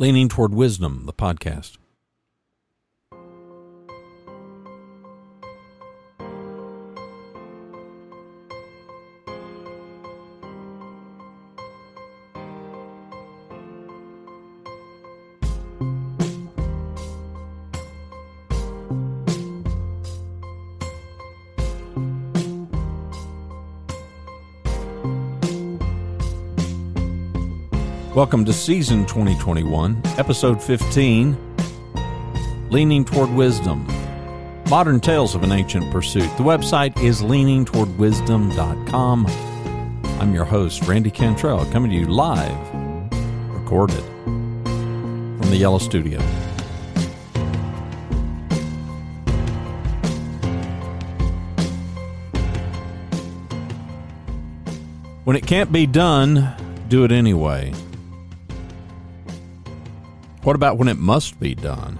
Leaning Toward Wisdom, the podcast. Welcome to season 2021, episode 15 Leaning Toward Wisdom Modern Tales of an Ancient Pursuit. The website is leaningtowardwisdom.com. I'm your host, Randy Cantrell, coming to you live, recorded from the Yellow Studio. When it can't be done, do it anyway. What about when it must be done?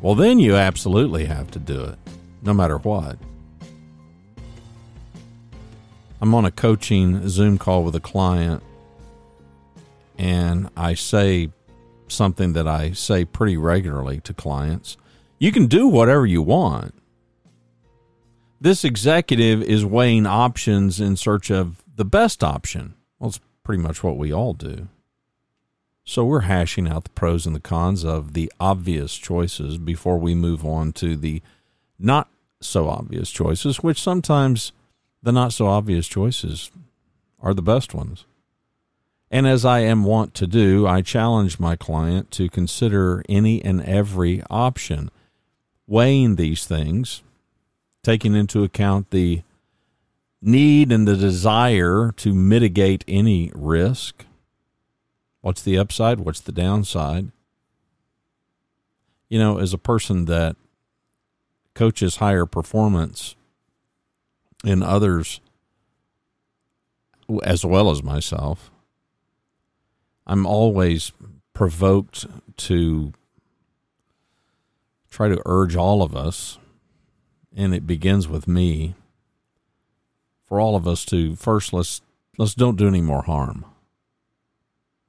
Well, then you absolutely have to do it, no matter what. I'm on a coaching Zoom call with a client, and I say something that I say pretty regularly to clients you can do whatever you want. This executive is weighing options in search of the best option. Well, it's pretty much what we all do. So we're hashing out the pros and the cons of the obvious choices before we move on to the not so obvious choices, which sometimes the not so obvious choices are the best ones. And as I am wont to do, I challenge my client to consider any and every option, weighing these things, taking into account the need and the desire to mitigate any risk What's the upside? What's the downside? You know, as a person that coaches higher performance in others as well as myself, I'm always provoked to try to urge all of us, and it begins with me, for all of us to first let's let's don't do any more harm.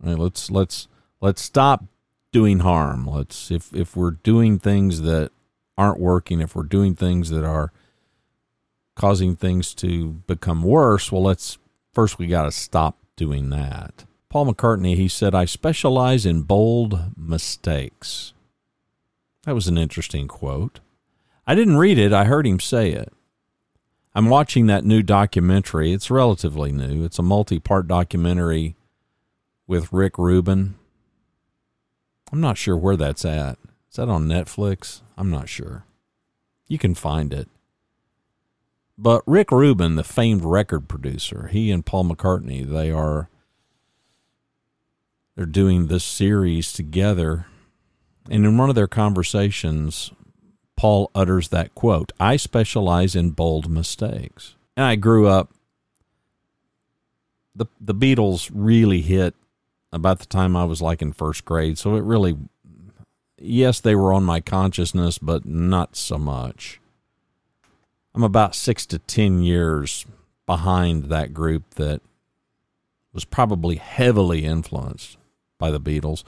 Right, let's let's let's stop doing harm. Let's if if we're doing things that aren't working, if we're doing things that are causing things to become worse, well, let's first we got to stop doing that. Paul McCartney, he said, I specialize in bold mistakes. That was an interesting quote. I didn't read it, I heard him say it. I'm watching that new documentary. It's relatively new. It's a multi part documentary with Rick Rubin. I'm not sure where that's at. Is that on Netflix? I'm not sure. You can find it. But Rick Rubin, the famed record producer, he and Paul McCartney, they are they're doing this series together. And in one of their conversations, Paul utters that quote, I specialize in bold mistakes. And I grew up the the Beatles really hit about the time I was like in first grade. So it really, yes, they were on my consciousness, but not so much. I'm about six to 10 years behind that group that was probably heavily influenced by the Beatles.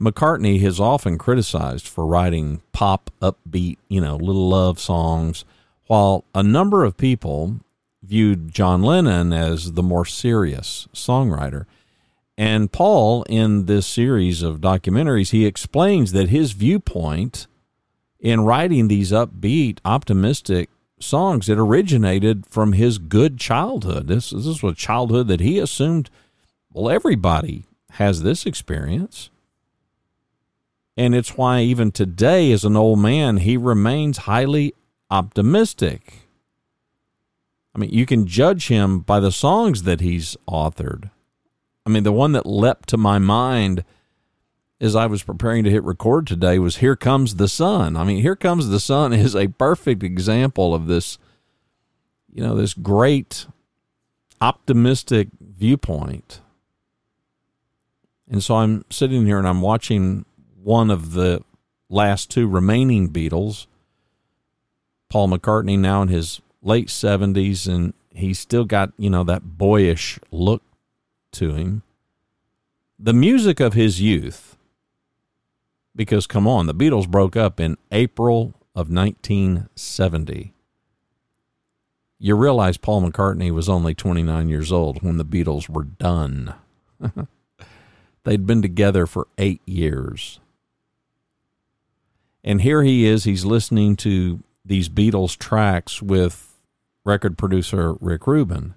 McCartney has often criticized for writing pop, upbeat, you know, little love songs, while a number of people viewed John Lennon as the more serious songwriter. And Paul, in this series of documentaries, he explains that his viewpoint in writing these upbeat, optimistic songs, it originated from his good childhood. This, this was a childhood that he assumed, well, everybody has this experience. And it's why even today, as an old man, he remains highly optimistic. I mean, you can judge him by the songs that he's authored. I mean, the one that leapt to my mind as I was preparing to hit record today was Here Comes the Sun. I mean, Here Comes the Sun is a perfect example of this, you know, this great optimistic viewpoint. And so I'm sitting here and I'm watching one of the last two remaining Beatles, Paul McCartney, now in his late 70s, and he's still got, you know, that boyish look to him. The music of his youth Because come on, the Beatles broke up in April of 1970. You realize Paul McCartney was only 29 years old when the Beatles were done. They'd been together for eight years. And here he is, he's listening to these Beatles tracks with record producer Rick Rubin.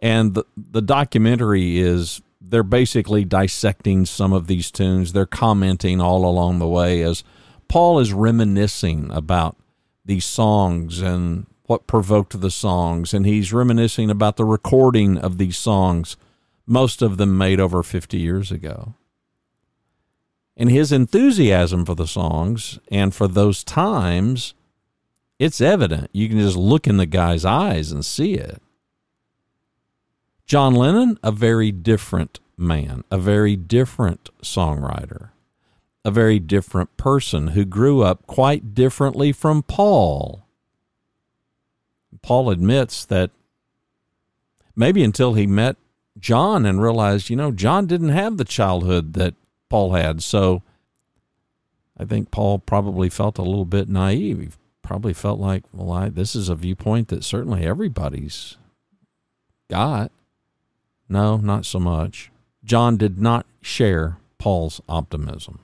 And the, the documentary is they're basically dissecting some of these tunes. They're commenting all along the way as Paul is reminiscing about these songs and what provoked the songs. And he's reminiscing about the recording of these songs, most of them made over 50 years ago. And his enthusiasm for the songs and for those times, it's evident. You can just look in the guy's eyes and see it. John Lennon, a very different man, a very different songwriter, a very different person who grew up quite differently from Paul. Paul admits that maybe until he met John and realized, you know, John didn't have the childhood that Paul had. So I think Paul probably felt a little bit naive. He probably felt like, well, I, this is a viewpoint that certainly everybody's got. No, not so much. John did not share Paul's optimism,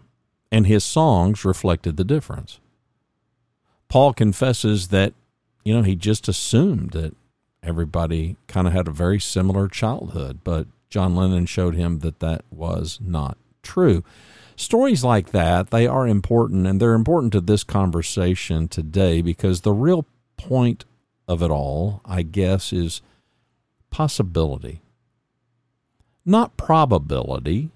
and his songs reflected the difference. Paul confesses that, you know, he just assumed that everybody kind of had a very similar childhood, but John Lennon showed him that that was not true. Stories like that, they are important, and they're important to this conversation today because the real point of it all, I guess, is possibility not probability,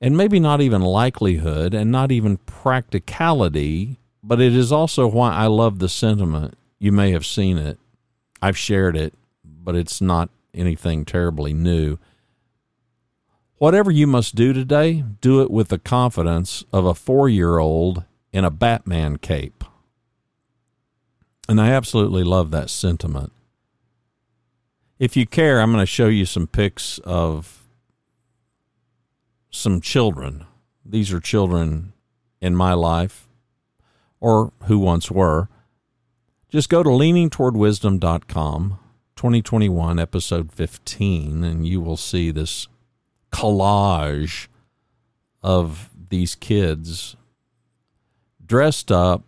and maybe not even likelihood, and not even practicality, but it is also why I love the sentiment. You may have seen it. I've shared it, but it's not anything terribly new. Whatever you must do today, do it with the confidence of a four year old in a Batman cape. And I absolutely love that sentiment if you care, I'm going to show you some pics of some children. These are children in my life or who once were. Just go to leaningtowardwisdom.com, 2021, episode 15, and you will see this collage of these kids dressed up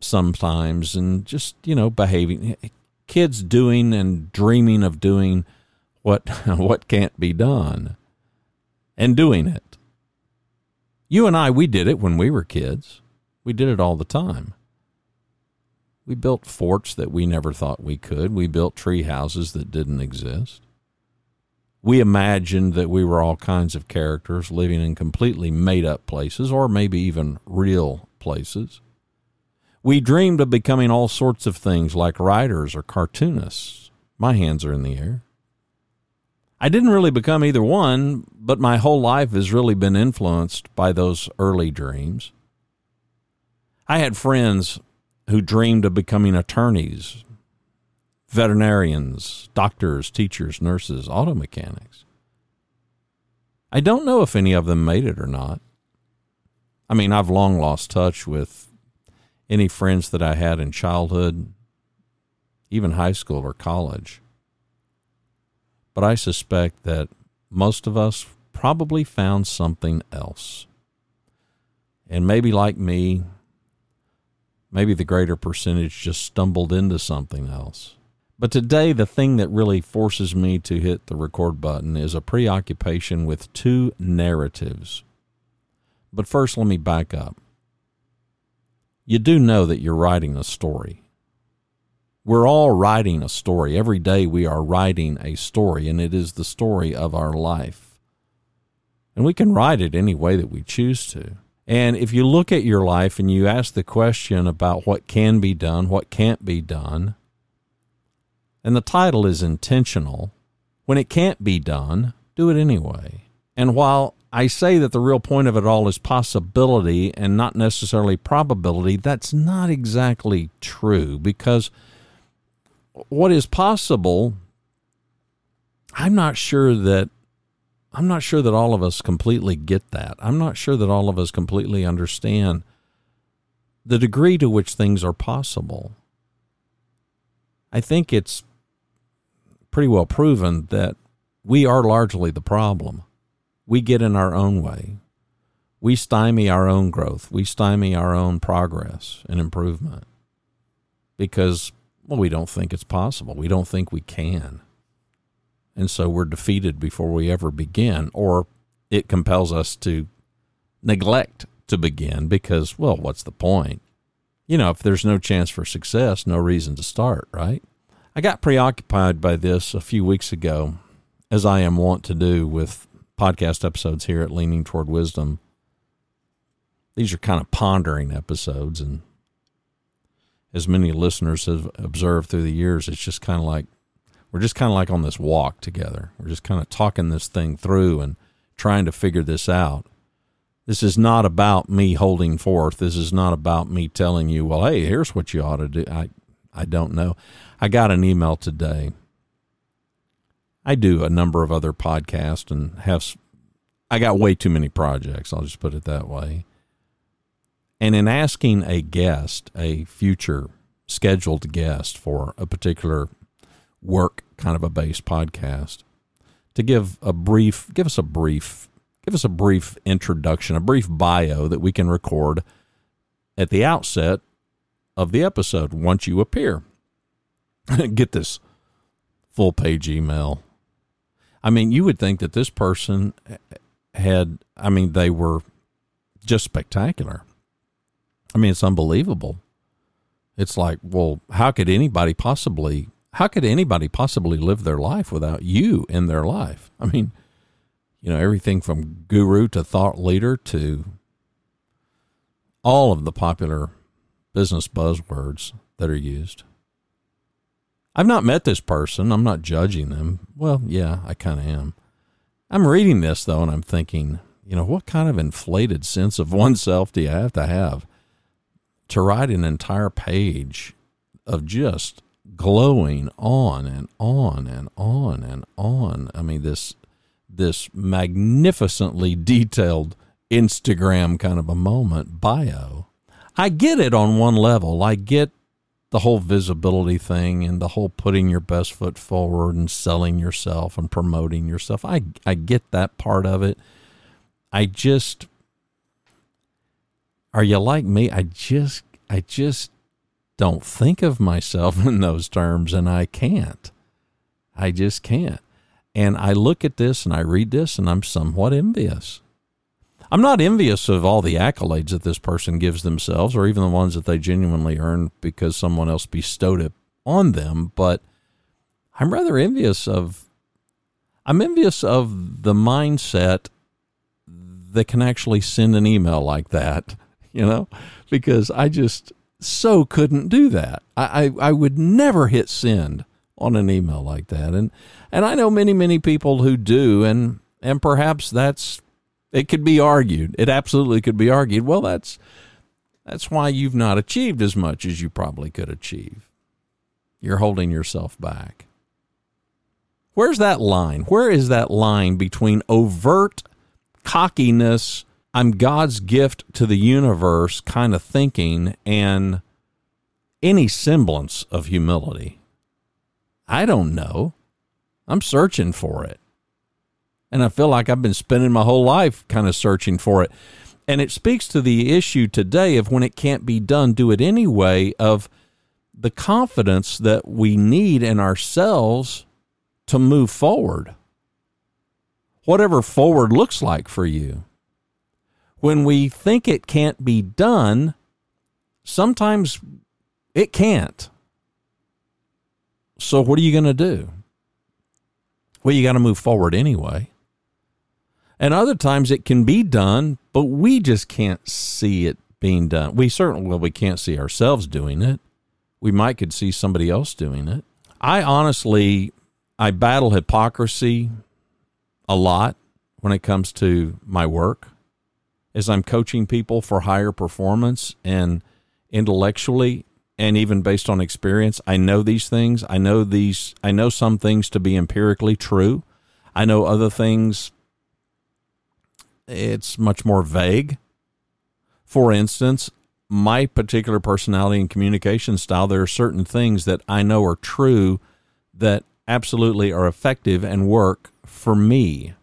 sometimes and just, you know, behaving kids doing and dreaming of doing what what can't be done and doing it. You and I we did it when we were kids. We did it all the time. We built forts that we never thought we could. We built tree houses that didn't exist. We imagined that we were all kinds of characters living in completely made up places or maybe even real places. We dreamed of becoming all sorts of things like writers or cartoonists. My hands are in the air. I didn't really become either one, but my whole life has really been influenced by those early dreams. I had friends who dreamed of becoming attorneys, veterinarians, doctors, teachers, nurses, auto mechanics. I don't know if any of them made it or not. I mean, I've long lost touch with any friends that I had in childhood, even high school or college. But I suspect that most of us probably found something else. And maybe, like me, maybe the greater percentage just stumbled into something else. But today, the thing that really forces me to hit the record button is a preoccupation with two narratives. But first, let me back up you do know that you're writing a story. We're all writing a story. Every day we are writing a story, and it is the story of our life. And we can write it any way that we choose to. And if you look at your life and you ask the question about what can be done, what can't be done, and the title is intentional, when it can't be done, do it anyway. And while I say that the real point of it all is possibility and not necessarily probability. That's not exactly true because what is possible, I'm not sure that I'm not sure that all of us completely get that. I'm not sure that all of us completely understand the degree to which things are possible. I think it's pretty well proven that we are largely the problem. We get in our own way. We stymie our own growth. We stymie our own progress and improvement because, well, we don't think it's possible. We don't think we can. And so we're defeated before we ever begin, or it compels us to neglect to begin because, well, what's the point? You know, if there's no chance for success, no reason to start, right? I got preoccupied by this a few weeks ago, as I am wont to do with podcast episodes here at Leaning Toward Wisdom. These are kind of pondering episodes, and as many listeners have observed through the years, it's just kind of like we're just kind of like on this walk together. We're just kind of talking this thing through and trying to figure this out. This is not about me holding forth. This is not about me telling you, well, hey, here's what you ought to do. I, I don't know. I got an email today. I do a number of other podcasts and have, I got way too many projects. I'll just put it that way. And in asking a guest, a future scheduled guest for a particular work kind of a base podcast to give a brief give us a brief give us a brief introduction a brief bio that we can record at the outset of the episode once you appear get this full page email i mean you would think that this person had i mean they were just spectacular i mean it's unbelievable it's like well how could anybody possibly how could anybody possibly live their life without you in their life? I mean, you know, everything from guru to thought leader to all of the popular business buzzwords that are used. I've not met this person. I'm not judging them. Well, yeah, I kind of am. I'm reading this, though, and I'm thinking, you know, what kind of inflated sense of oneself do you have to have to write an entire page of just glowing on and on and on and on. I mean this this magnificently detailed Instagram kind of a moment bio. I get it on one level. I get the whole visibility thing and the whole putting your best foot forward and selling yourself and promoting yourself. I I get that part of it. I just are you like me? I just I just don't think of myself in those terms, and I can't. I just can't. And I look at this and I read this, and I'm somewhat envious. I'm not envious of all the accolades that this person gives themselves, or even the ones that they genuinely earn because someone else bestowed it on them, but I'm rather envious of. I'm envious of the mindset that can actually send an email like that, you know, because I just so couldn't do that. I, I, I would never hit send on an email like that. And and I know many, many people who do, and and perhaps that's it could be argued. It absolutely could be argued. Well, that's that's why you've not achieved as much as you probably could achieve. You're holding yourself back. Where's that line? Where is that line between overt cockiness I'm God's gift to the universe kind of thinking and any semblance of humility. I don't know. I'm searching for it. And I feel like I've been spending my whole life kind of searching for it. And it speaks to the issue today of when it can't be done, do it anyway, of the confidence that we need in ourselves to move forward. Whatever forward looks like for you when we think it can't be done, sometimes it can't. So, what are you going to do? Well, you got to move forward anyway. And other times it can be done, but we just can't see it being done. We certainly, well, we can't see ourselves doing it. We might could see somebody else doing it. I honestly, I battle hypocrisy a lot when it comes to my work as I'm coaching people for higher performance and intellectually and even based on experience, I know these things. I know these I know some things to be empirically true. I know other things it's much more vague. For instance, my particular personality and communication style, there are certain things that I know are true that absolutely are effective and work for me.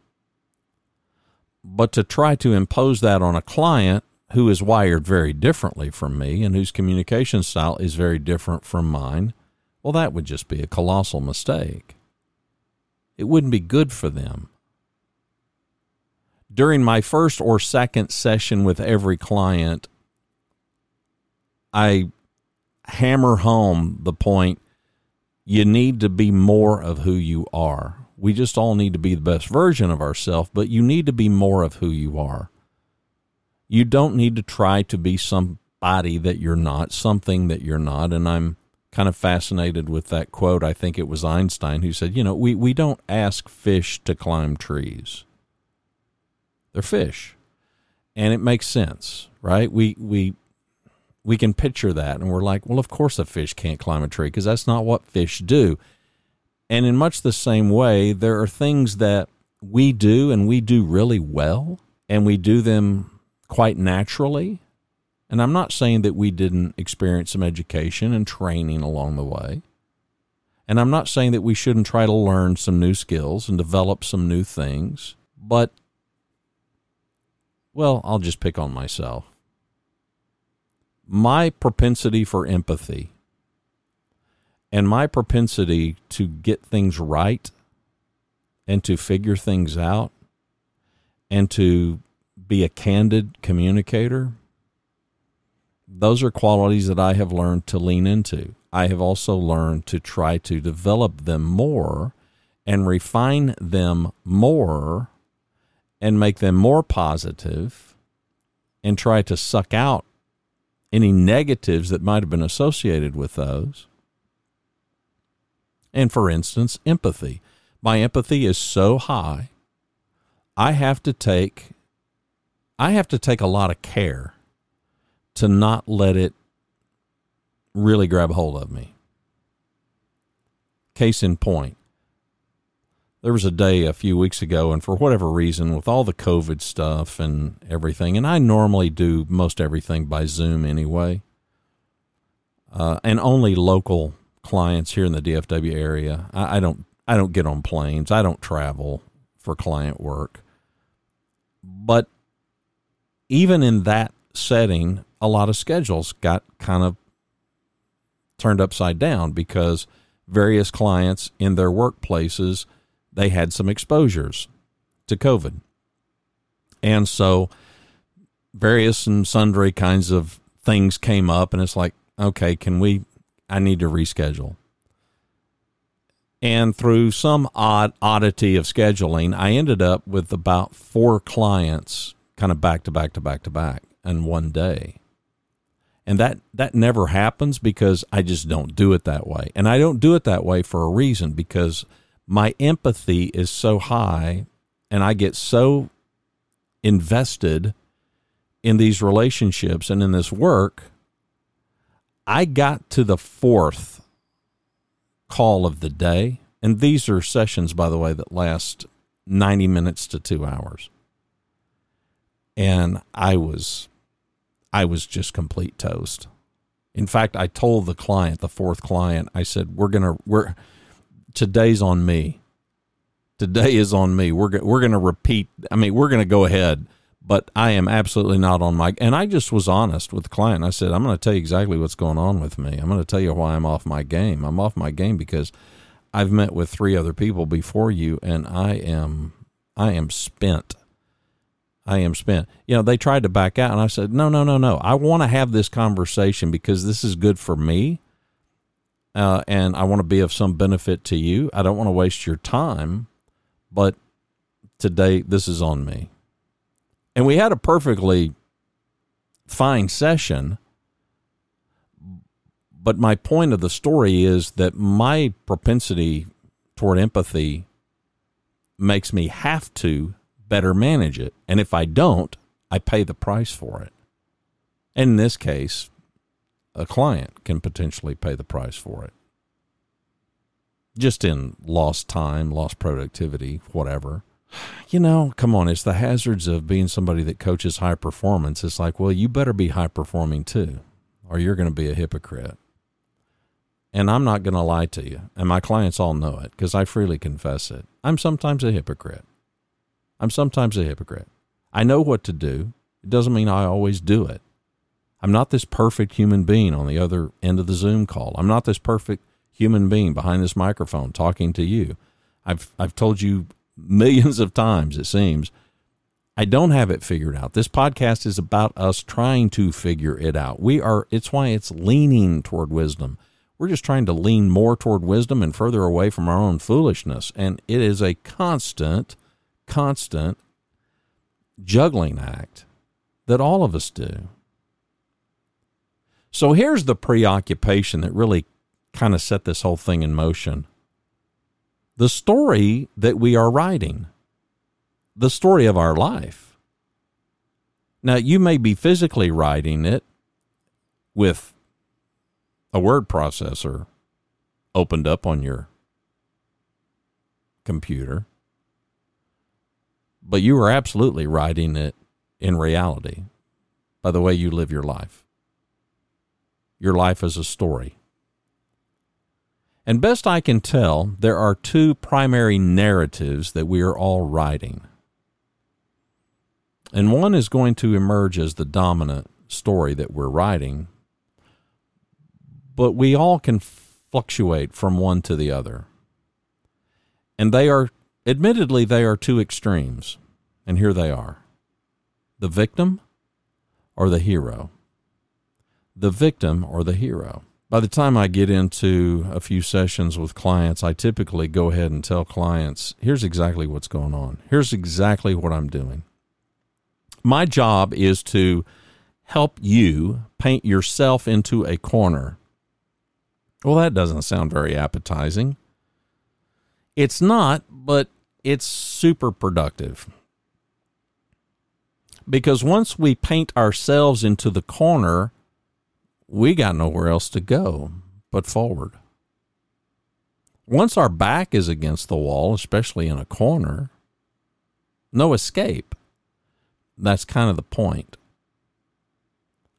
But to try to impose that on a client who is wired very differently from me and whose communication style is very different from mine, well, that would just be a colossal mistake. It wouldn't be good for them. During my first or second session with every client, I hammer home the point you need to be more of who you are. We just all need to be the best version of ourselves, but you need to be more of who you are. You don't need to try to be somebody that you're not, something that you're not. And I'm kind of fascinated with that quote. I think it was Einstein who said, you know, we, we don't ask fish to climb trees. They're fish. And it makes sense, right? We we we can picture that and we're like, well, of course a fish can't climb a tree because that's not what fish do. And in much the same way, there are things that we do and we do really well and we do them quite naturally. And I'm not saying that we didn't experience some education and training along the way. And I'm not saying that we shouldn't try to learn some new skills and develop some new things. But, well, I'll just pick on myself my propensity for empathy and my propensity to get things right and to figure things out and to be a candid communicator, those are qualities that I have learned to lean into. I have also learned to try to develop them more and refine them more and make them more positive and try to suck out any negatives that might have been associated with those. And for instance, empathy. My empathy is so high, I have to take I have to take a lot of care to not let it really grab hold of me. Case in point, there was a day a few weeks ago, and for whatever reason, with all the COVID stuff and everything, and I normally do most everything by Zoom anyway, uh, and only local clients here in the DFW area. I, I don't I don't get on planes. I don't travel for client work. But even in that setting, a lot of schedules got kind of turned upside down because various clients in their workplaces they had some exposures to COVID. And so various and sundry kinds of things came up, and it's like, okay, can we? I need to reschedule. And through some odd oddity of scheduling, I ended up with about four clients kind of back to back to back to back in one day. And that, that never happens because I just don't do it that way. And I don't do it that way for a reason because my empathy is so high and I get so invested in these relationships and in this work. I got to the fourth call of the day. And these are sessions, by the way, that last 90 minutes to two hours. And I was, I was just complete toast. In fact, I told the client, the fourth client, I said, we're going to, we're, today's on me. Today is on me. We're we're going to repeat. I mean, we're going to go ahead, but I am absolutely not on my. And I just was honest with the client. I said, I'm going to tell you exactly what's going on with me. I'm going to tell you why I'm off my game. I'm off my game because I've met with three other people before you, and I am I am spent. I am spent. You know, they tried to back out, and I said, no, no, no, no. I want to have this conversation because this is good for me uh, and I want to be of some benefit to you. I don't want to waste your time, but today this is on me. And we had a perfectly fine session. But my point of the story is that my propensity toward empathy makes me have to better manage it. And if I don't, I pay the price for it. And in this case, a client can potentially pay the price for it. Just in lost time, lost productivity, whatever. you know, come on, it's the hazards of being somebody that coaches high performance. It's like, well, you better be high performing too, or you're going to be a hypocrite. And I'm not going to lie to you. And my clients all know it because I freely confess it. I'm sometimes a hypocrite. I'm sometimes a hypocrite. I know what to do. It doesn't mean I always do it. I'm not this perfect human being on the other end of the Zoom call. I'm not this perfect human being behind this microphone talking to you. I've I've told you millions of times it seems I don't have it figured out. This podcast is about us trying to figure it out. We are it's why it's leaning toward wisdom. We're just trying to lean more toward wisdom and further away from our own foolishness. And it is a constant, constant juggling act that all of us do. So here's the preoccupation that really kind of set this whole thing in motion the story that we are writing, the story of our life. Now, you may be physically writing it with a word processor opened up on your computer, but you are absolutely writing it in reality by the way you live your life. Your life is a story. And best I can tell, there are two primary narratives that we are all writing. And one is going to emerge as the dominant story that we're writing, but we all can fluctuate from one to the other. And they are, admittedly, they are two extremes. And here they are the victim or the hero. The victim or the hero. By the time I get into a few sessions with clients, I typically go ahead and tell clients here's exactly what's going on. Here's exactly what I'm doing. My job is to help you paint yourself into a corner well, that doesn't sound very appetizing. It's not, but it's super productive. Because once we paint ourselves into the corner, we got nowhere else to go but forward. Once our back is against the wall, especially in a corner, no escape. That's kind of the point.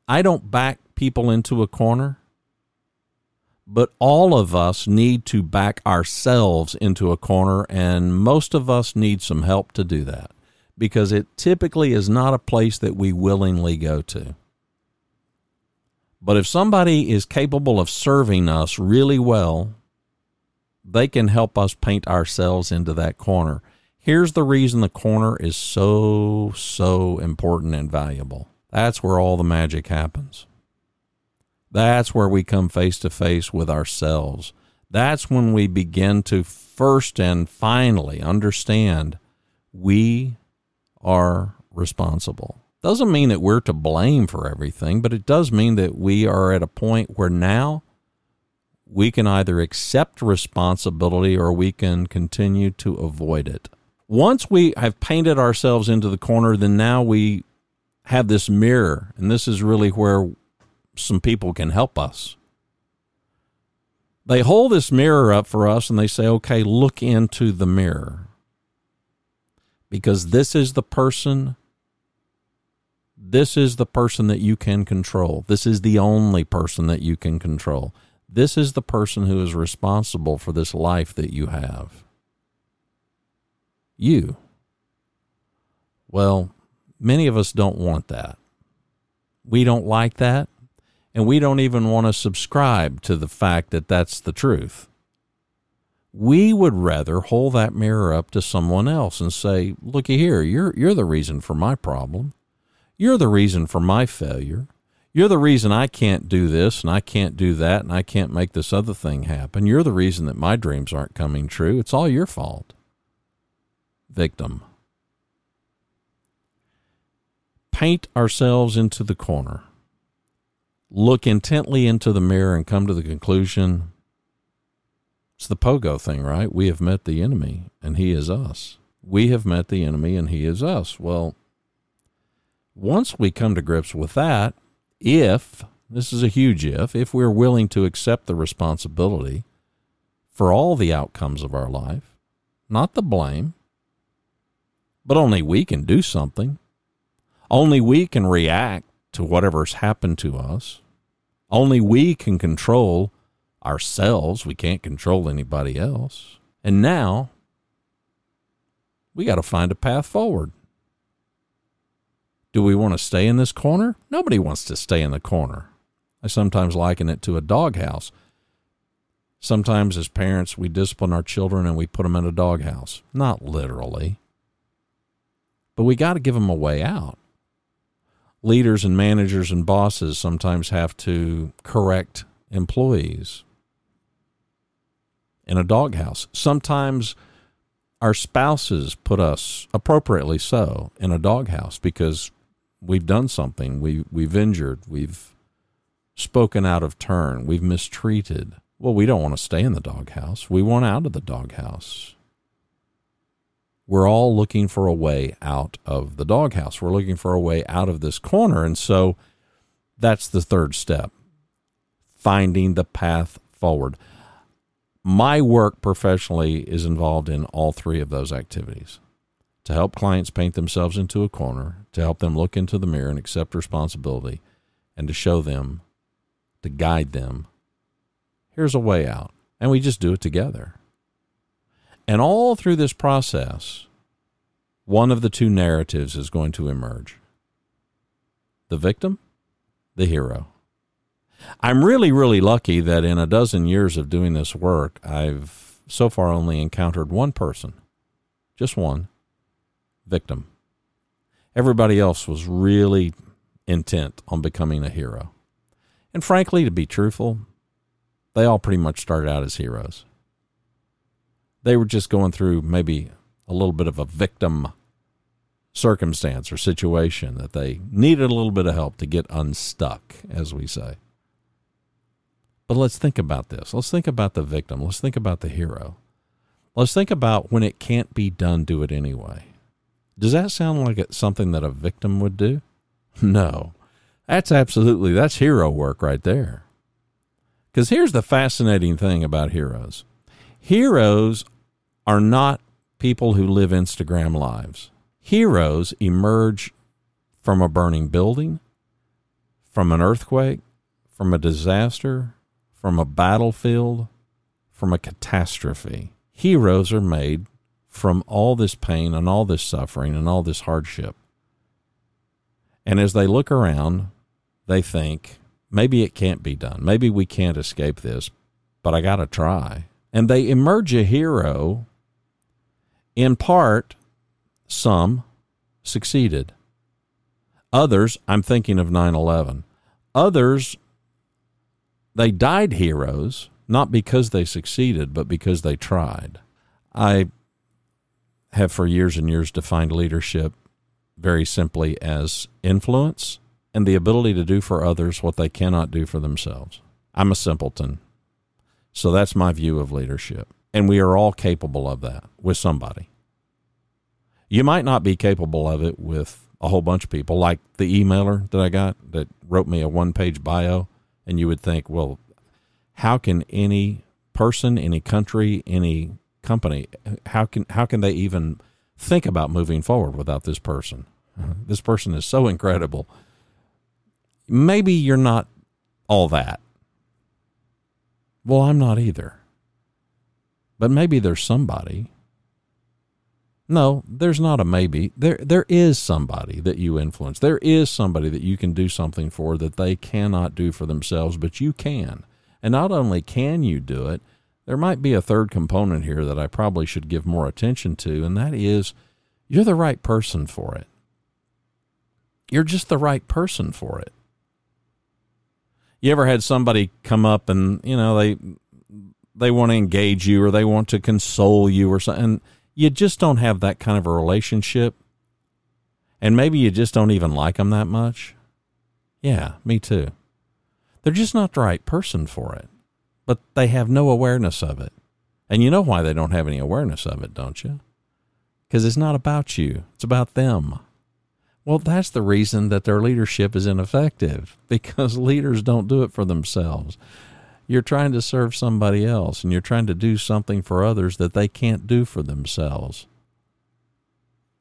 I don't back people into a corner but all of us need to back ourselves into a corner, and most of us need some help to do that because it typically is not a place that we willingly go to. But if somebody is capable of serving us really well, they can help us paint ourselves into that corner. Here's the reason the corner is so, so important and valuable. That's where all the magic happens. That's where we come face to face with ourselves. That's when we begin to first and finally understand we are responsible. Doesn't mean that we're to blame for everything, but it does mean that we are at a point where now we can either accept responsibility or we can continue to avoid it. Once we have painted ourselves into the corner, then now we have this mirror, and this is really where some people can help us. They hold this mirror up for us and they say, okay, look into the mirror. Because this is the person, this is the person that you can control. This is the only person that you can control. This is the person who is responsible for this life that you have. You. Well, many of us don't want that. We don't like that and we don't even want to subscribe to the fact that that's the truth. We would rather hold that mirror up to someone else and say, "Looky here, you're you're the reason for my problem. You're the reason for my failure. You're the reason I can't do this and I can't do that and I can't make this other thing happen. You're the reason that my dreams aren't coming true. It's all your fault." Victim. Paint ourselves into the corner look intently into the mirror and come to the conclusion it's the pogo thing, right? We have met the enemy and he is us. We have met the enemy and he is us. Well, once we come to grips with that, if this is a huge if, if we're willing to accept the responsibility for all the outcomes of our life, not the blame, but only we can do something. Only we can react to whatever's happened to us. Only we can control ourselves. We can't control anybody else. And now we got to find a path forward. Do we want to stay in this corner? Nobody wants to stay in the corner. I sometimes liken it to a doghouse. Sometimes, as parents, we discipline our children and we put them in a doghouse. Not literally. But we got to give them a way out. Leaders and managers and bosses sometimes have to correct employees in a doghouse. Sometimes our spouses put us, appropriately so, in a doghouse because we've done something, we, we've injured, we've spoken out of turn, we've mistreated. Well, we don't want to stay in the doghouse. We want out of the doghouse. We're all looking for a way out of the doghouse. We're looking for a way out of this corner. And so that's the third step finding the path forward. My work professionally is involved in all three of those activities to help clients paint themselves into a corner, to help them look into the mirror and accept responsibility, and to show them, to guide them. Here's a way out. And we just do it together. And all through this process, one of the two narratives is going to emerge the victim, the hero. I'm really, really lucky that in a dozen years of doing this work, I've so far only encountered one person, just one, victim. Everybody else was really intent on becoming a hero. And frankly, to be truthful, they all pretty much started out as heroes. They were just going through maybe a little bit of a victim circumstance or situation that they needed a little bit of help to get unstuck, as we say. But let's think about this. Let's think about the victim. Let's think about the hero. Let's think about when it can't be done, do it anyway. Does that sound like it's something that a victim would do? No. That's absolutely that's hero work right there. Cuz here's the fascinating thing about heroes. Heroes are not people who live Instagram lives. Heroes emerge from a burning building, from an earthquake, from a disaster, from a battlefield, from a catastrophe. Heroes are made from all this pain and all this suffering and all this hardship. And as they look around, they think, maybe it can't be done. Maybe we can't escape this, but I got to try. And they emerge a hero in part, some succeeded. Others, I'm thinking of 9 11. Others, they died heroes, not because they succeeded, but because they tried. I have for years and years defined leadership very simply as influence and the ability to do for others what they cannot do for themselves. I'm a simpleton. So that's my view of leadership. And we are all capable of that with somebody. You might not be capable of it with a whole bunch of people, like the emailer that I got that wrote me a one page bio. And you would think, well, how can any person, any country, any company, how can how can they even think about moving forward without this person? Uh, this person is so incredible. Maybe you're not all that. Well, I'm not either. But maybe there's somebody. No, there's not a maybe. There there is somebody that you influence. There is somebody that you can do something for that they cannot do for themselves, but you can. And not only can you do it, there might be a third component here that I probably should give more attention to, and that is you're the right person for it. You're just the right person for it. You ever had somebody come up and, you know, they they want to engage you or they want to console you or something. You just don't have that kind of a relationship. And maybe you just don't even like them that much. Yeah, me too. They're just not the right person for it but they have no awareness of it. And you know why they don't have any awareness of it, don't you? Because it's not about you, it's about them. Well, that's the reason that their leadership is ineffective because leaders don't do it for themselves. You're trying to serve somebody else and you're trying to do something for others that they can't do for themselves.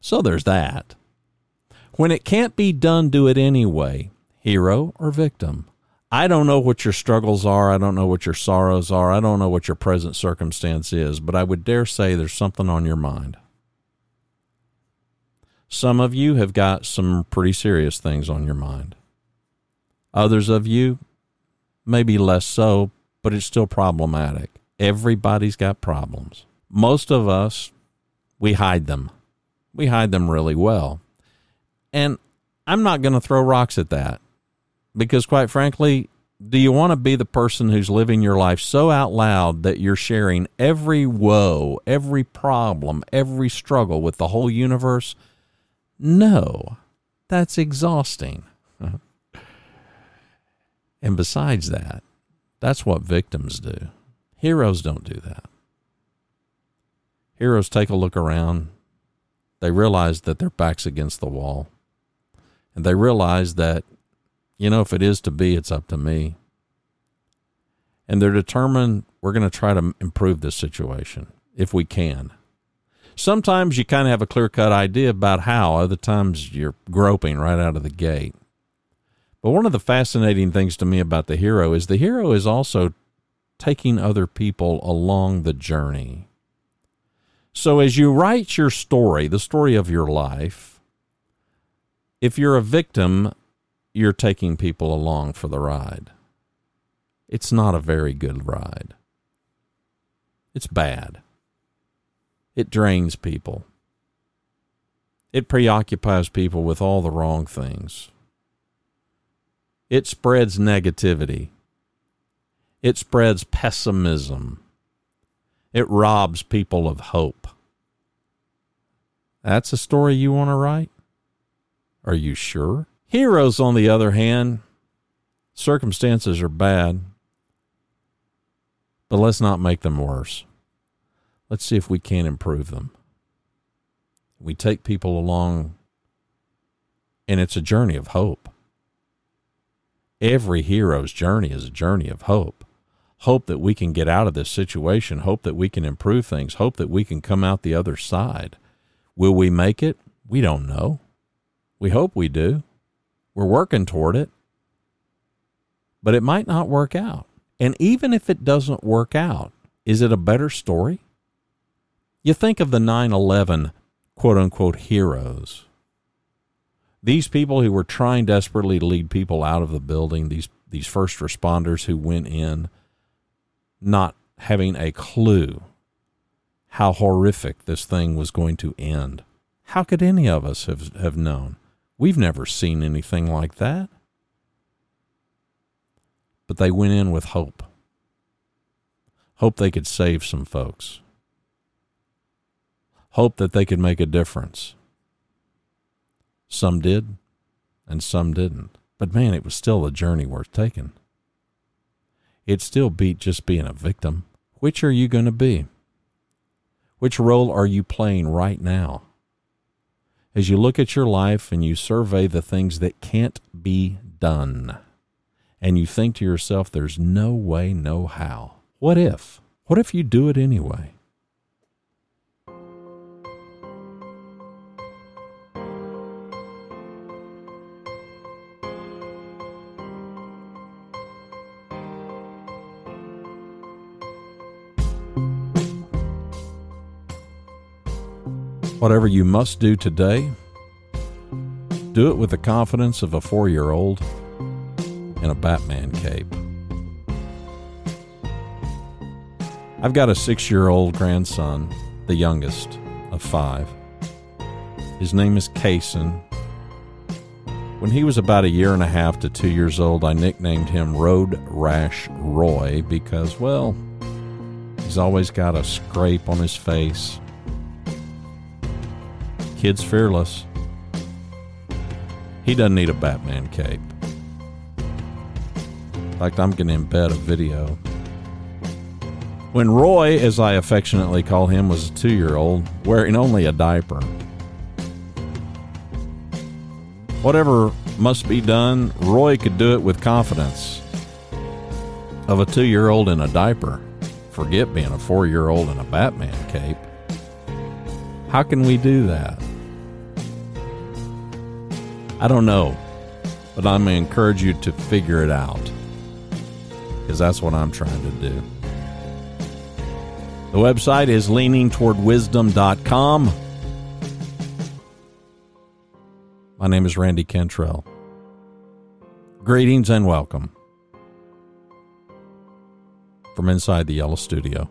So there's that. When it can't be done, do it anyway, hero or victim. I don't know what your struggles are. I don't know what your sorrows are. I don't know what your present circumstance is, but I would dare say there's something on your mind. Some of you have got some pretty serious things on your mind. Others of you, maybe less so, but it's still problematic. Everybody's got problems. Most of us, we hide them. We hide them really well. And I'm not going to throw rocks at that because, quite frankly, do you want to be the person who's living your life so out loud that you're sharing every woe, every problem, every struggle with the whole universe? No, that's exhausting. and besides that, that's what victims do. Heroes don't do that. Heroes take a look around. They realize that their back's against the wall. And they realize that, you know, if it is to be, it's up to me. And they're determined we're going to try to improve this situation if we can. Sometimes you kind of have a clear cut idea about how, other times you're groping right out of the gate. But one of the fascinating things to me about the hero is the hero is also taking other people along the journey. So as you write your story, the story of your life, if you're a victim, you're taking people along for the ride. It's not a very good ride. It's bad. It drains people. It preoccupies people with all the wrong things. It spreads negativity. It spreads pessimism. It robs people of hope. That's a story you want to write? Are you sure? Heroes, on the other hand, circumstances are bad, but let's not make them worse. Let's see if we can improve them. We take people along, and it's a journey of hope. Every hero's journey is a journey of hope. Hope that we can get out of this situation, hope that we can improve things, hope that we can come out the other side. Will we make it? We don't know. We hope we do. We're working toward it. But it might not work out. And even if it doesn't work out, is it a better story? You think of the 9 11 quote unquote heroes. These people who were trying desperately to lead people out of the building, these, these first responders who went in, not having a clue how horrific this thing was going to end. How could any of us have, have known? We've never seen anything like that. But they went in with hope. Hope they could save some folks hope that they could make a difference. Some did, and some didn't. But man, it was still a journey worth taking. It still beat just being a victim. Which are you going to be? Which role are you playing right now? As you look at your life and you survey the things that can't be done, and you think to yourself, there's no way, no how. What if? What if you do it anyway? Whatever you must do today, do it with the confidence of a four year old in a Batman cape. I've got a six year old grandson, the youngest of five. His name is Kason. When he was about a year and a half to two years old, I nicknamed him Road Rash Roy because, well, he's always got a scrape on his face kid's fearless. He doesn't need a Batman cape. In fact, I'm going to embed a video. When Roy, as I affectionately call him, was a two year old, wearing only a diaper. Whatever must be done, Roy could do it with confidence. Of a two year old in a diaper, forget being a four year old in a Batman cape. How can we do that? I don't know, but I'm going to encourage you to figure it out because that's what I'm trying to do. The website is leaningtowardwisdom.com. My name is Randy Cantrell. Greetings and welcome from inside the Yellow Studio.